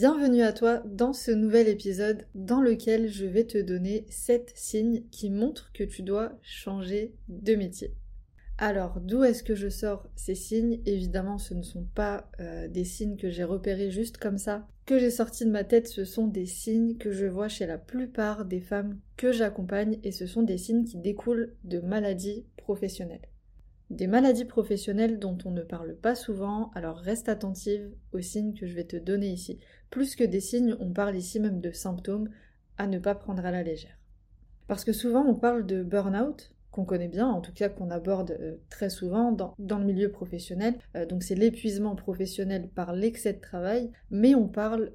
Bienvenue à toi dans ce nouvel épisode dans lequel je vais te donner 7 signes qui montrent que tu dois changer de métier. Alors, d'où est-ce que je sors ces signes? Évidemment, ce ne sont pas euh, des signes que j'ai repérés juste comme ça, que j'ai sortis de ma tête, ce sont des signes que je vois chez la plupart des femmes que j'accompagne et ce sont des signes qui découlent de maladies professionnelles. Des maladies professionnelles dont on ne parle pas souvent, alors reste attentive aux signes que je vais te donner ici. Plus que des signes, on parle ici même de symptômes à ne pas prendre à la légère. Parce que souvent on parle de burn-out, qu'on connaît bien, en tout cas qu'on aborde euh, très souvent dans, le milieu professionnel, euh, donc c'est l'épuisement professionnel par l'excès de travail, mais on parle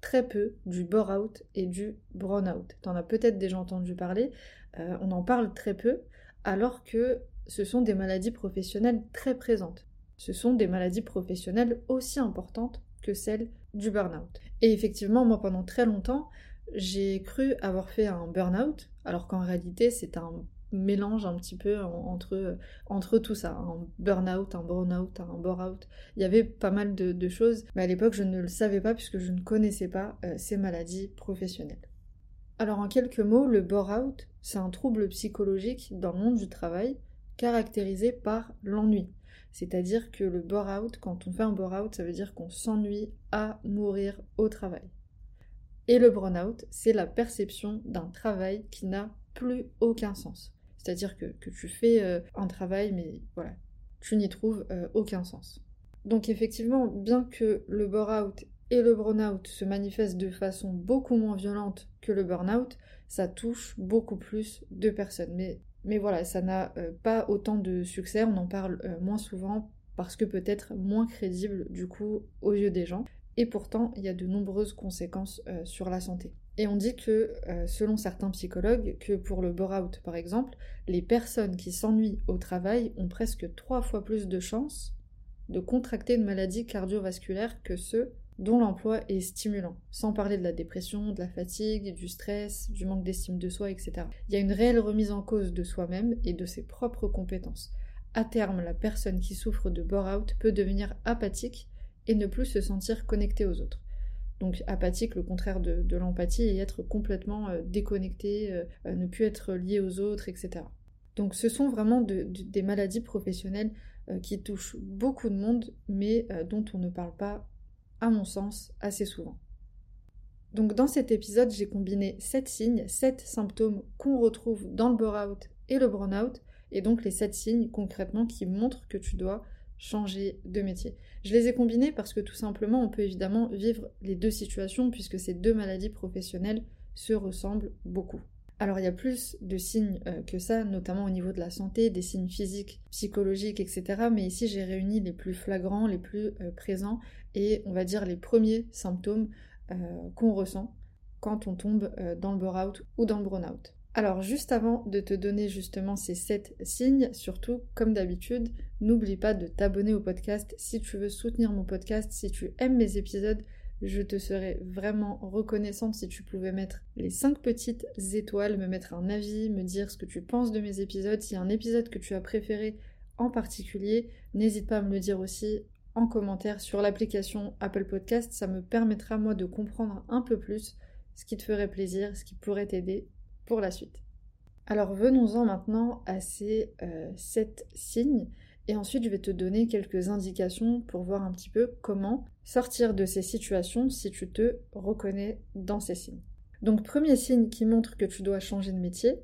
très peu du bore-out et du burn-out. T'en as peut-être déjà entendu parler, euh, on en parle très peu, alors que ce sont des maladies professionnelles très présentes. Ce sont des maladies professionnelles aussi importantes que celles du burn-out. Et effectivement, moi pendant très longtemps, j'ai cru avoir fait un burn-out, alors qu'en réalité c'est un mélange un petit peu entre, entre tout ça, un burn-out, un burn-out, un bore-out. Il y avait pas mal de, choses, mais à l'époque je ne le savais pas puisque je ne connaissais pas euh, ces maladies professionnelles. Alors en quelques mots, le bore-out, c'est un trouble psychologique dans le monde du travail caractérisé par l'ennui. C'est-à-dire que le bore-out, quand on fait un bore-out, ça veut dire qu'on s'ennuie à mourir au travail. Et le burn-out, c'est la perception d'un travail qui n'a plus aucun sens. C'est-à-dire que, tu fais euh, un travail, mais voilà, tu n'y trouves euh, aucun sens. Donc effectivement, bien que le bore-out et le burn-out se manifestent de façon beaucoup moins violente que le burn-out, ça touche beaucoup plus de personnes. Mais mais voilà, ça n'a euh, pas autant de succès, on en parle euh, moins souvent parce que peut-être moins crédible du coup aux yeux des gens. Et pourtant, il y a de nombreuses conséquences euh, sur la santé. Et on dit que, selon certains psychologues, que pour le bore-out par exemple, les personnes qui s'ennuient au travail ont presque trois fois plus de chances de contracter une maladie cardiovasculaire que ceux dont l'emploi est stimulant, sans parler de la dépression, de la fatigue, du stress, du manque d'estime de soi, etc. Il y a une réelle remise en cause de soi-même et de ses propres compétences. À terme, la personne qui souffre de bore-out peut devenir apathique et ne plus se sentir connectée aux autres. Donc apathique, le contraire de, l'empathie, et être complètement euh, déconnecté, euh, euh, ne plus être lié aux autres, etc. Donc ce sont vraiment des maladies professionnelles qui touchent beaucoup de monde, mais dont on ne parle pas à mon sens, assez souvent. Donc dans cet épisode, j'ai combiné 7 signes, 7 symptômes qu'on retrouve dans le bore-out et le burn-out, et donc les 7 signes concrètement qui montrent que tu dois changer de métier. Je les ai combinés parce que tout simplement, on peut évidemment vivre les deux situations puisque ces deux maladies professionnelles se ressemblent beaucoup. Alors il y a plus de signes euh, que ça, notamment au niveau de la santé, des signes physiques, psychologiques, etc. Mais ici j'ai réuni les plus flagrants, les plus euh, présents et on va dire les premiers symptômes euh, qu'on ressent quand on tombe dans le bore-out ou dans le burn-out. Alors juste avant de te donner justement ces 7 signes, surtout comme d'habitude, n'oublie pas de t'abonner au podcast si tu veux soutenir mon podcast, si tu aimes mes épisodes, je te serais vraiment reconnaissante si tu pouvais mettre les 5 petites étoiles, me mettre un avis, me dire ce que tu penses de mes épisodes. S'il y a un épisode que tu as préféré en particulier, n'hésite pas à me le dire aussi en commentaire sur l'application Apple Podcast. Ça me permettra moi de comprendre un peu plus ce qui te ferait plaisir, ce qui pourrait t'aider pour la suite. Alors venons-en maintenant à ces 7 euh, signes et ensuite, je vais te donner quelques indications pour voir un petit peu comment sortir de ces situations si tu te reconnais dans ces signes. Donc, premier signe qui montre que tu dois changer de métier,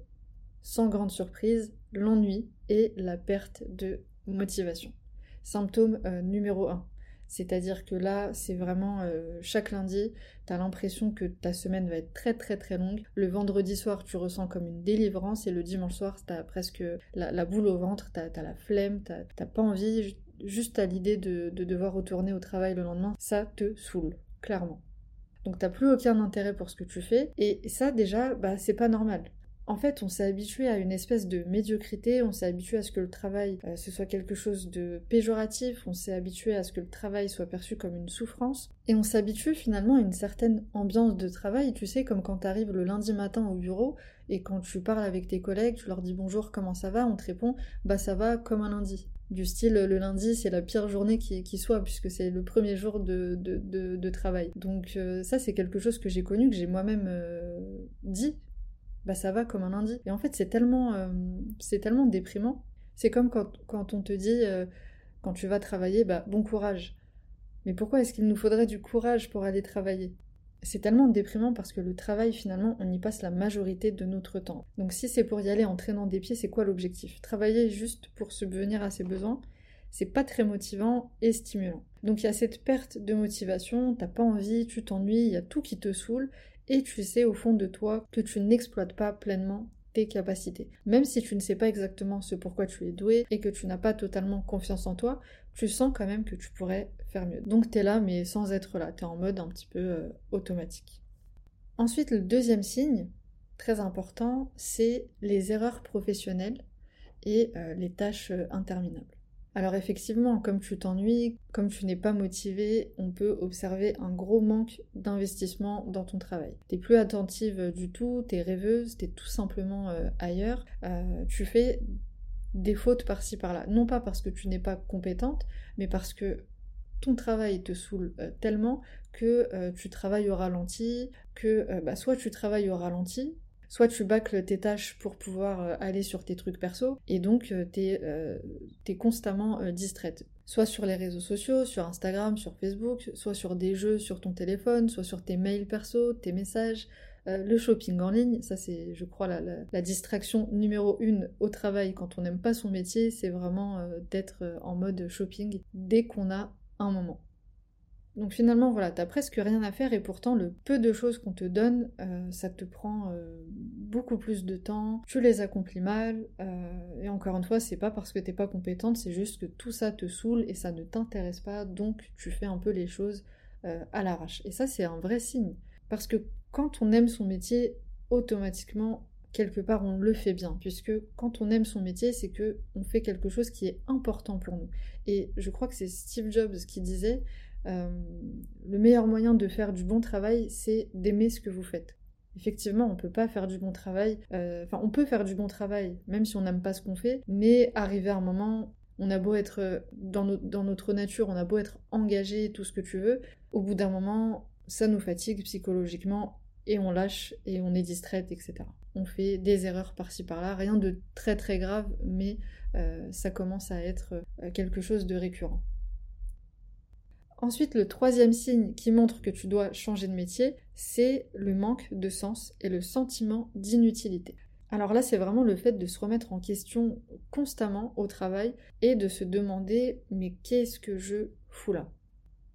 sans grande surprise, l'ennui et la perte de motivation. Symptôme euh, numéro 1. C'est-à-dire que là, c'est vraiment euh, chaque lundi, tu as l'impression que ta semaine va être très très très longue. Le vendredi soir, tu ressens comme une délivrance et le dimanche soir, tu as presque la, boule au ventre, tu as, la flemme, tu pas envie, juste à l'idée de, devoir retourner au travail le lendemain, ça te saoule, clairement. Donc t'as plus aucun intérêt pour ce que tu fais. Et ça déjà, bah c'est pas normal. En fait, on s'est habitué à une espèce de médiocrité, on s'est habitué à ce que le travail euh, ce soit quelque chose de péjoratif, on s'est habitué à ce que le travail soit perçu comme une souffrance, et on s'habitue finalement à une certaine ambiance de travail, tu sais, comme quand tu arrives le lundi matin au bureau, et quand tu parles avec tes collègues, tu leur dis bonjour, comment ça va, on te répond bah ça va comme un lundi. Du style, le lundi, c'est la pire journée qui, soit, puisque c'est le premier jour de, travail. Donc euh, ça, c'est quelque chose que j'ai connu, que j'ai moi-même euh, dit bah ça va comme un lundi. Et en fait, c'est tellement, euh, c'est tellement déprimant. C'est comme quand, on te dit, euh, quand tu vas travailler, bah bon courage. Mais pourquoi est-ce qu'il nous faudrait du courage pour aller travailler? C'est tellement déprimant parce que le travail, finalement, on y passe la majorité de notre temps. Donc si c'est pour y aller en traînant des pieds, c'est quoi l'objectif? Travailler juste pour subvenir à ses besoins c'est pas très motivant et stimulant. Donc il y a cette perte de motivation, t'as pas envie, tu t'ennuies, il y a tout qui te saoule, et tu sais au fond de toi que tu n'exploites pas pleinement tes capacités. Même si tu ne sais pas exactement ce pourquoi tu es doué et que tu n'as pas totalement confiance en toi, tu sens quand même que tu pourrais faire mieux. Donc tu es là mais sans être là, tu es en mode un petit peu euh, automatique. Ensuite, le deuxième signe, très important, c'est les erreurs professionnelles et euh, les tâches euh, interminables. Alors effectivement, comme tu t'ennuies, comme tu n'es pas motivé, on peut observer un gros manque d'investissement dans ton travail. T'es plus attentive du tout, t'es rêveuse, t'es tout simplement euh, ailleurs. Euh, tu fais des fautes par-ci par-là. Non pas parce que tu n'es pas compétente, mais parce que ton travail te saoule euh, tellement que tu travailles au ralenti, que bah, soit tu travailles au ralenti, soit tu bâcles tes tâches pour pouvoir euh, aller sur tes trucs perso, et donc euh, t'es euh, es constamment distraite. Soit sur les réseaux sociaux, sur Instagram, sur Facebook, soit sur des jeux sur ton téléphone, soit sur tes mails perso, tes messages, le shopping en ligne, ça c'est, je crois, la, distraction numéro une au travail quand on n'aime pas son métier, c'est vraiment d'être en mode shopping dès qu'on a un moment. Donc finalement, voilà, t'as presque rien à faire et pourtant le peu de choses qu'on te donne, euh, ça te prend euh, beaucoup plus de temps, tu les accomplis mal, euh, et encore une fois, c'est pas parce que t'es pas compétente, c'est juste que tout ça te saoule et ça ne t'intéresse pas, donc tu fais un peu les choses à l'arrache. Et ça, c'est un vrai signe. Parce que quand on aime son métier, automatiquement, quelque part, on le fait bien, puisque quand on aime son métier, c'est que on fait quelque chose qui est important pour nous. Et je crois que c'est Steve Jobs qui disait euh, le meilleur moyen de faire du bon travail, c'est d'aimer ce que vous faites. Effectivement, on peut pas faire du bon travail. Euh, enfin, on peut faire du bon travail, même si on n'aime pas ce qu'on fait, mais arriver à un moment, on a beau être dans, dans notre nature, on a beau être engagé, tout ce que tu veux, au bout d'un moment, ça nous fatigue psychologiquement et on lâche et on est distraite, etc. On fait des erreurs par-ci par-là, rien de très très grave, mais euh, ça commence à être quelque chose de récurrent. Ensuite, le troisième signe qui montre que tu dois changer de métier, c'est le manque de sens et le sentiment d'inutilité. Alors là, c'est vraiment le fait de se remettre en question constamment au travail et de se demander mais qu'est-ce que je fous là?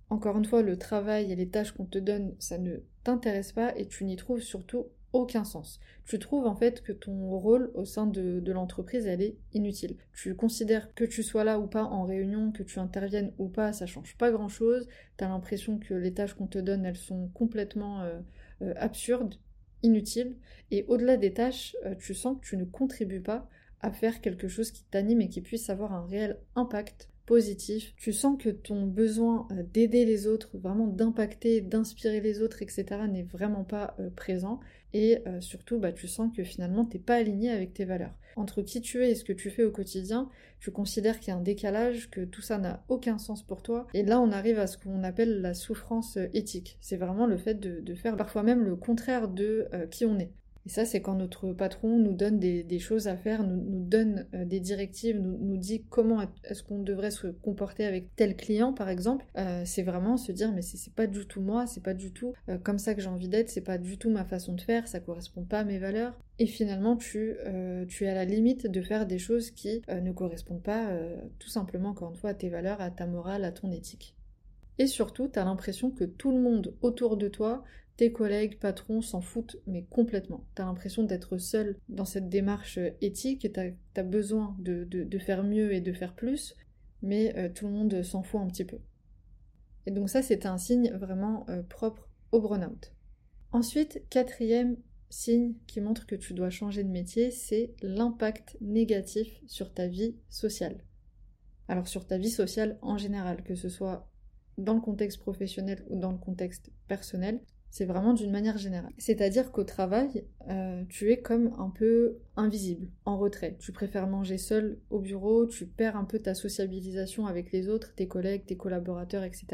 Encore une fois, le travail et les tâches qu'on te donne, ça ne t'intéresse pas et tu n'y trouves surtout aucun sens. Tu trouves en fait que ton rôle au sein de, l'entreprise, elle est inutile. Tu considères que tu sois là ou pas en réunion, que tu interviennes ou pas, ça change pas grand chose. Tu as l'impression que les tâches qu'on te donne, elles sont complètement euh, euh, absurdes, inutiles. Et au-delà des tâches, euh, tu sens que tu ne contribues pas à faire quelque chose qui t'anime et qui puisse avoir un réel impact positif. Tu sens que ton besoin d'aider les autres, vraiment d'impacter, d'inspirer les autres, etc., n'est vraiment pas présent et euh, surtout bah, tu sens que finalement t'es pas aligné avec tes valeurs. Entre qui tu es et ce que tu fais au quotidien, tu considères qu'il y a un décalage, que tout ça n'a aucun sens pour toi. Et là on arrive à ce qu'on appelle la souffrance euh, éthique. C'est vraiment le fait de, faire parfois même le contraire de euh, qui on est. Et ça, c'est quand notre patron nous donne des, choses à faire, nous, donne euh, des directives, nous, dit comment est-ce qu'on devrait se comporter avec tel client, par exemple. Euh, c'est vraiment se dire, mais c'est pas du tout moi, c'est pas du tout euh, comme ça que j'ai envie d'être, c'est pas du tout ma façon de faire, ça correspond pas à mes valeurs. Et finalement, tu, tu es à la limite de faire des choses qui ne correspondent pas tout simplement, encore une fois, à tes valeurs, à ta morale, à ton éthique. Et surtout, tu l'impression que tout le monde autour de toi tes collègues, patrons s'en foutent, mais complètement. T'as l'impression d'être seul dans cette démarche éthique et t'as as besoin de, faire mieux et de faire plus, mais euh, tout le monde s'en fout un petit peu. Et donc ça, c'est un signe vraiment euh, propre au burn-out. Ensuite, quatrième signe qui montre que tu dois changer de métier, c'est l'impact négatif sur ta vie sociale. Alors sur ta vie sociale en général, que ce soit dans le contexte professionnel ou dans le contexte personnel, c'est vraiment d'une manière générale. C'est-à-dire qu'au travail, euh, tu es comme un peu invisible, en retrait. Tu préfères manger seul au bureau, tu perds un peu ta sociabilisation avec les autres, tes collègues, tes collaborateurs, etc.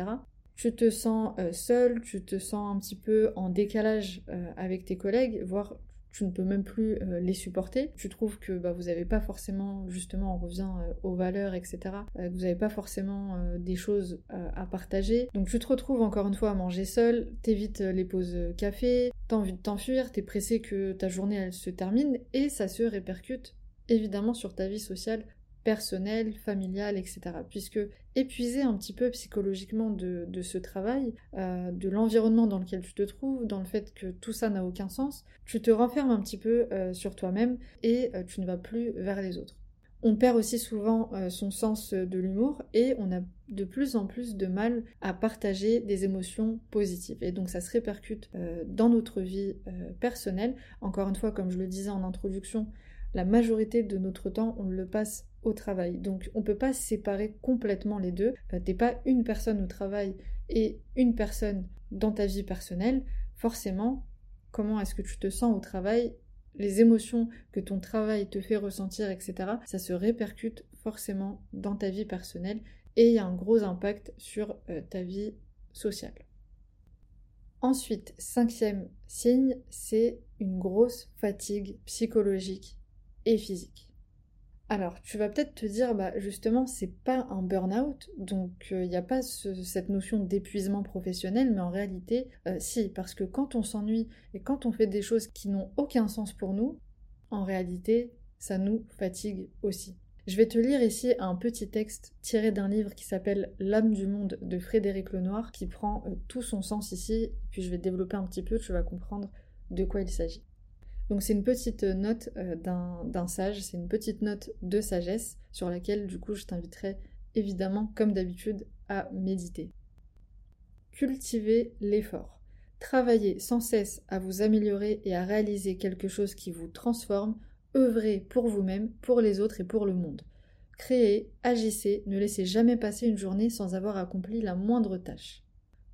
Tu te sens euh, seul, tu te sens un petit peu en décalage euh, avec tes collègues, voire tu ne peux même plus euh, les supporter. Tu trouves que bah, vous n'avez pas forcément, justement, on revient euh, aux valeurs, etc., euh, vous n'avez pas forcément des choses à partager. Donc tu te retrouves encore une fois à manger seul, t'évites les pauses café, t'as envie de t'enfuir, t'es pressé que ta journée elle se termine et ça se répercute évidemment sur ta vie sociale personnel, familial, etc. Puisque épuisé un petit peu psychologiquement de, ce travail, euh, de l'environnement dans lequel tu te trouves, dans le fait que tout ça n'a aucun sens, tu te renfermes un petit peu euh, sur toi-même et euh, tu ne vas plus vers les autres. On perd aussi souvent son sens de l'humour et on a de plus en plus de mal à partager des émotions positives. Et donc ça se répercute dans notre vie personnelle. Encore une fois, comme je le disais en introduction, la majorité de notre temps, on le passe au travail. Donc on peut pas séparer complètement les deux. Euh, T'es pas une personne au travail et une personne dans ta vie personnelle. Forcément, comment est-ce que tu te sens au travail? Les émotions que ton travail te fait ressentir, etc., ça se répercute forcément dans ta vie personnelle et il y a un gros impact sur euh, ta vie sociale. Ensuite, cinquième signe, c'est une grosse fatigue psychologique et physique. Alors, tu vas peut-être te dire, bah justement, c'est pas un burn-out, donc il euh, n'y a pas cette notion d'épuisement professionnel, mais en réalité, euh, si, parce que quand on s'ennuie et quand on fait des choses qui n'ont aucun sens pour nous, en réalité, ça nous fatigue aussi. Je vais te lire ici un petit texte tiré d'un livre qui s'appelle L'âme du monde de Frédéric Lenoir, qui prend euh, tout son sens ici, puis je vais développer un petit peu, tu vas comprendre de quoi il s'agit. Donc c'est une petite note euh, d'un sage, c'est une petite note de sagesse sur laquelle du coup je t'inviterai évidemment comme d'habitude à méditer. Cultivez l'effort. Travaillez sans cesse à vous améliorer et à réaliser quelque chose qui vous transforme. Œuvrez pour vous-même, pour les autres et pour le monde. Créez, agissez, ne laissez jamais passer une journée sans avoir accompli la moindre tâche.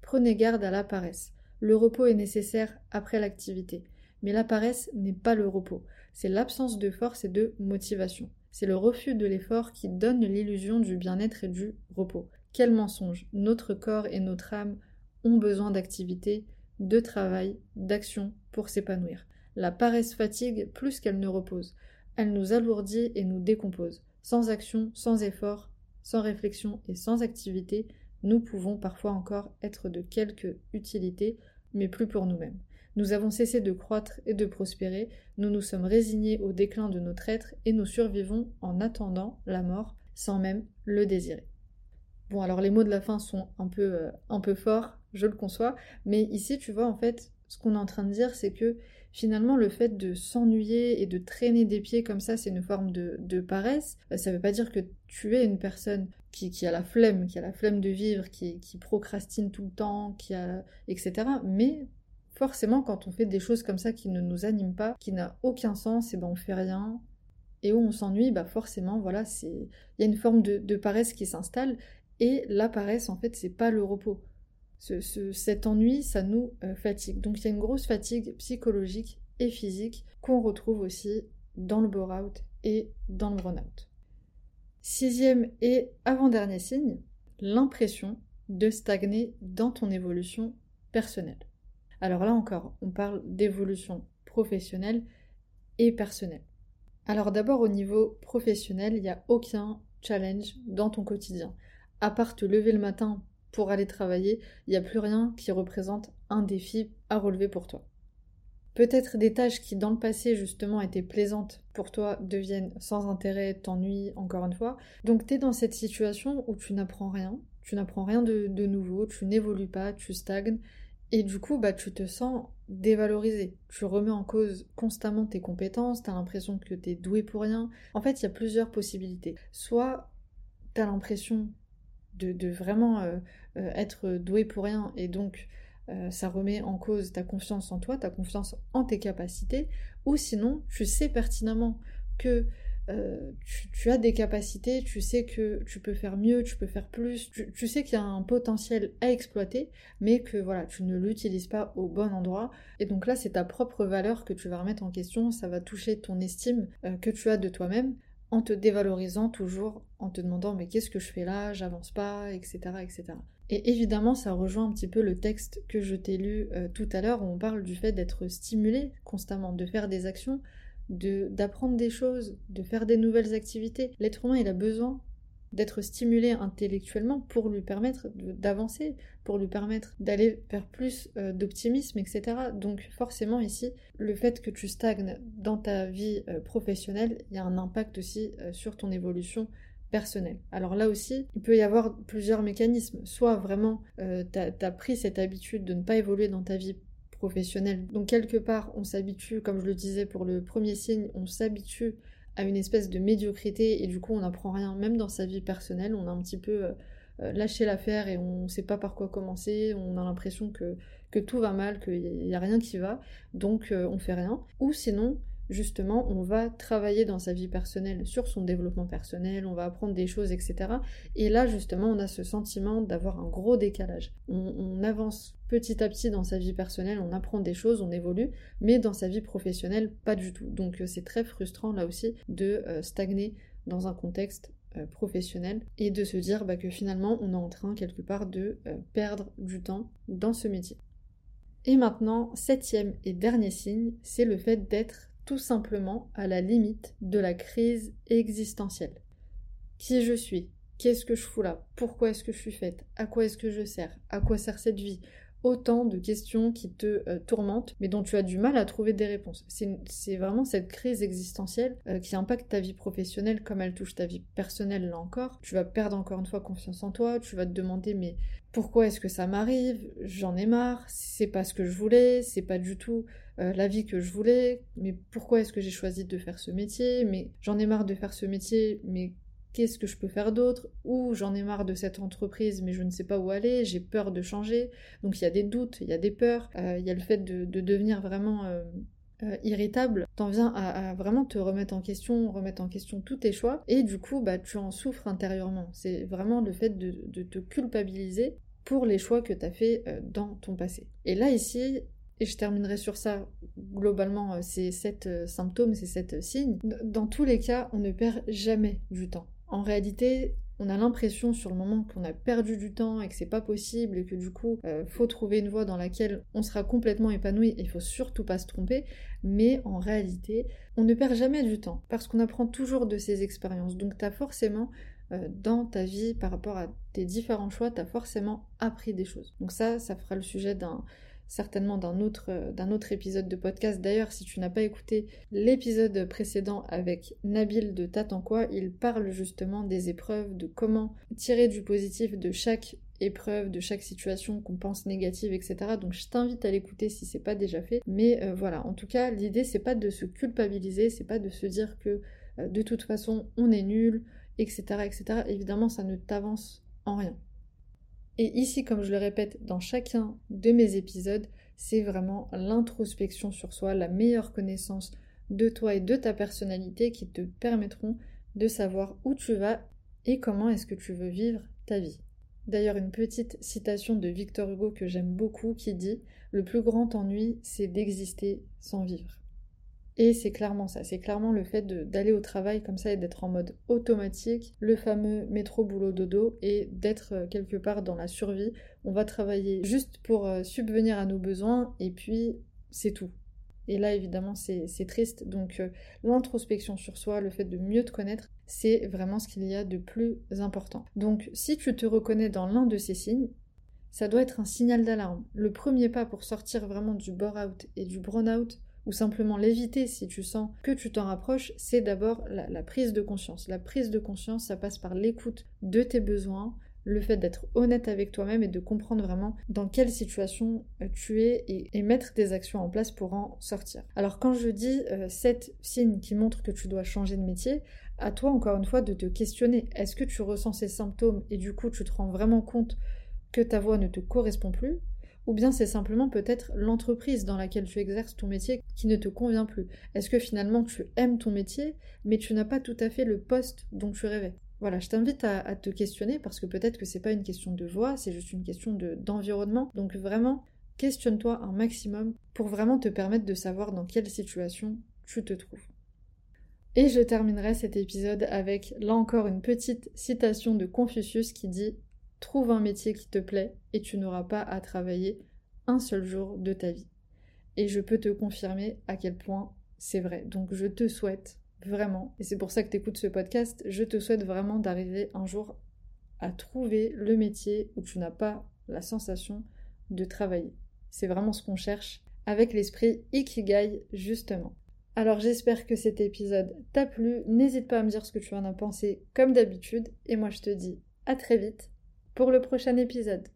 Prenez garde à la paresse. Le repos est nécessaire après l'activité. Mais la paresse n'est pas le repos, c'est l'absence de force et de motivation. C'est le refus de l'effort qui donne l'illusion du bien-être et du repos. Quel mensonge Notre corps et notre âme ont besoin d'activité, de travail, d'action pour s'épanouir. La paresse fatigue plus qu'elle ne repose. Elle nous alourdit et nous décompose. Sans action, sans effort, sans réflexion et sans activité, nous pouvons parfois encore être de quelque utilité, mais plus pour nous-mêmes. Nous avons cessé de croître et de prospérer, nous nous sommes résignés au déclin de notre être et nous survivons en attendant la mort sans même le désirer. Bon, alors les mots de la fin sont un peu, euh, un peu forts, je le conçois, mais ici, tu vois, en fait, ce qu'on est en train de dire, c'est que finalement, le fait de s'ennuyer et de traîner des pieds comme ça, c'est une forme de, paresse. Euh, ça ne veut pas dire que tu es une personne qui, a la flemme, qui a la flemme de vivre, qui, qui procrastine tout le temps, qui a, etc. Mais forcément, quand on fait des choses comme ça qui ne nous animent pas, qui n'a aucun sens, et ben on fait rien, et où on s'ennuie, bah forcément, voilà, il y a une forme de, paresse qui s'installe, et la paresse, en fait, c'est pas le repos. cet ennui, ça nous euh, fatigue. Donc il y a une grosse fatigue psychologique et physique qu'on retrouve aussi dans le bore-out et dans le burn-out. Sixième et avant-dernier signe, l'impression de stagner dans ton évolution personnelle. Alors là encore, on parle d'évolution professionnelle et personnelle. Alors d'abord au niveau professionnel, il n'y a aucun challenge dans ton quotidien. À part te lever le matin pour aller travailler, il n'y a plus rien qui représente un défi à relever pour toi. Peut-être des tâches qui dans le passé justement étaient plaisantes pour toi deviennent sans intérêt, t'ennuient encore une fois. Donc tu dans cette situation où tu n'apprends rien, tu n'apprends rien de, de nouveau, tu n'évolues pas, tu stagnes et du coup, bah, tu te sens dévalorisé. Tu remets en cause constamment tes compétences, t'as l'impression que t'es doué pour rien. En fait, il y a plusieurs possibilités. Soit t'as l'impression de, vraiment euh, euh, être doué pour rien et donc euh, ça remet en cause ta confiance en toi, ta confiance en tes capacités, ou sinon tu sais pertinemment que euh, tu, as des capacités, tu sais que tu peux faire mieux, tu peux faire plus, tu, sais qu'il y a un potentiel à exploiter, mais que voilà, tu ne l'utilises pas au bon endroit. Et donc là, c'est ta propre valeur que tu vas remettre en question, ça va toucher ton estime euh, que tu as de toi-même en te dévalorisant toujours, en te demandant mais qu'est-ce que je fais là, j'avance pas, etc., etc. Et évidemment, ça rejoint un petit peu le texte que je t'ai lu euh, tout à l'heure où on parle du fait d'être stimulé constamment, de faire des actions, d'apprendre des choses, de faire des nouvelles activités. L'être humain, il a besoin d'être stimulé intellectuellement pour lui permettre d'avancer, pour lui permettre d'aller vers plus euh, d'optimisme, etc. Donc forcément ici, le fait que tu stagnes dans ta vie euh, professionnelle, il y a un impact aussi euh, sur ton évolution personnelle. Alors là aussi, il peut y avoir plusieurs mécanismes. Soit vraiment, tu as, pris cette habitude de ne pas évoluer dans ta vie Donc quelque part, on s'habitue, comme je le disais pour le premier signe, on s'habitue à une espèce de médiocrité et du coup on n'apprend rien, même dans sa vie personnelle, on a un petit peu euh, euh, lâché l'affaire et on ne sait pas par quoi commencer, on a l'impression que, que tout va mal, qu'il n'y a rien qui va, donc euh, on fait rien. Ou sinon, justement, on va travailler dans sa vie personnelle sur son développement personnel, on va apprendre des choses, etc. Et là, justement, on a ce sentiment d'avoir un gros décalage. On, avance petit à petit dans sa vie personnelle, on apprend des choses, on évolue, mais dans sa vie professionnelle, pas du tout. Donc euh, c'est très frustrant là aussi de euh, stagner dans un contexte euh, professionnel et de se dire bah, que finalement on est en train quelque part de perdre du temps dans ce métier. Et maintenant, septième et dernier signe, c'est le fait d'être tout simplement à la limite de la crise existentielle. Qui je suis? Qu'est-ce que je fous là? Pourquoi est-ce que je suis faite? À quoi est-ce que je sers? À quoi sert cette vie? Autant de questions qui te euh, tourmentent, mais dont tu as du mal à trouver des réponses. C'est vraiment cette crise existentielle euh, qui impacte ta vie professionnelle comme elle touche ta vie personnelle là encore. Tu vas perdre encore une fois confiance en toi, tu vas te demander mais pourquoi est-ce que ça m'arrive? J'en ai marre, c'est pas ce que je voulais, c'est pas du tout euh, la vie que je voulais, mais pourquoi est-ce que j'ai choisi de faire ce métier? Mais j'en ai marre de faire ce métier, mais qu'est-ce que je peux faire d'autre? Ou j'en ai marre de cette entreprise, mais je ne sais pas où aller, j'ai peur de changer. Donc il y a des doutes, il y a des peurs, euh, il y a le fait de, devenir vraiment euh, irritable. T'en viens à, vraiment te remettre en question, remettre en question tous tes choix, et du coup, bah, tu en souffres intérieurement. C'est vraiment le fait de, de, te culpabiliser pour les choix que tu as fait dans ton passé. Et là, ici, et je terminerai sur ça. Globalement, euh, ces sept euh, symptômes, ces sept signes. Dans tous les cas, on ne perd jamais du temps. En réalité, on a l'impression sur le moment qu'on a perdu du temps et que c'est pas possible et que du coup, euh, faut trouver une voie dans laquelle on sera complètement épanoui et il faut surtout pas se tromper. Mais en réalité, on ne perd jamais du temps parce qu'on apprend toujours de ces expériences. Donc, tu as forcément dans ta vie par rapport à tes différents choix, tu as forcément appris des choses. Donc ça, ça fera le sujet d'un certainement d'un autre, euh, d'un autre épisode de podcast. D'ailleurs, si tu n'as pas écouté l'épisode précédent avec Nabil de T'attends quoi, il parle justement des épreuves, de comment tirer du positif de chaque épreuve, de chaque situation qu'on pense négative, etc. Donc je t'invite à l'écouter si c'est pas déjà fait. Mais euh, voilà, en tout cas, l'idée c'est pas de se culpabiliser, c'est pas de se dire que euh, de toute façon on est nul, etc., etc. Évidemment, ça ne t'avance en rien. Et ici, comme je le répète dans chacun de mes épisodes, c'est vraiment l'introspection sur soi, la meilleure connaissance de toi et de ta personnalité qui te permettront de savoir où tu vas et comment est-ce que tu veux vivre ta vie. D'ailleurs, une petite citation de Victor Hugo que j'aime beaucoup qui dit Le plus grand ennui, c'est d'exister sans vivre. Et c'est clairement ça, c'est clairement le fait d'aller au travail comme ça et d'être en mode automatique, le fameux métro boulot dodo et d'être euh, quelque part dans la survie. On va travailler juste pour euh, subvenir à nos besoins et puis c'est tout. Et là évidemment c'est triste, donc euh, l'introspection sur soi, le fait de mieux te connaître, c'est vraiment ce qu'il y a de plus important. Donc si tu te reconnais dans l'un de ces signes, ça doit être un signal d'alarme. Le premier pas pour sortir vraiment du bore-out et du burn-out, ou simplement l'éviter si tu sens que tu t'en rapproches, c'est d'abord la, prise de conscience. La prise de conscience, ça passe par l'écoute de tes besoins, le fait d'être honnête avec toi-même et de comprendre vraiment dans quelle situation euh, tu es et, mettre des actions en place pour en sortir. Alors quand je dis euh, sept signes qui montrent que tu dois changer de métier, à toi encore une fois de te questionner. Est-ce que tu ressens ces symptômes et du coup tu te rends vraiment compte que ta voix ne te correspond plus? Ou bien c'est simplement peut-être l'entreprise dans laquelle tu exerces ton métier qui ne te convient plus. Est-ce que finalement tu aimes ton métier, mais tu n'as pas tout à fait le poste dont tu rêvais? Voilà, je t'invite à, te questionner parce que peut-être que c'est pas une question de voix, c'est juste une question d'environnement. Donc vraiment, questionne-toi un maximum pour vraiment te permettre de savoir dans quelle situation tu te trouves. Et je terminerai cet épisode avec là encore une petite citation de Confucius qui dit Trouve un métier qui te plaît et tu n'auras pas à travailler un seul jour de ta vie. Et je peux te confirmer à quel point c'est vrai. Donc je te souhaite vraiment, et c'est pour ça que tu écoutes ce podcast, je te souhaite vraiment d'arriver un jour à trouver le métier où tu n'as pas la sensation de travailler. C'est vraiment ce qu'on cherche avec l'esprit Ikigai justement. Alors j'espère que cet épisode t'a plu, n'hésite pas à me dire ce que tu en as pensé comme d'habitude, et moi je te dis à très vite pour le prochain épisode.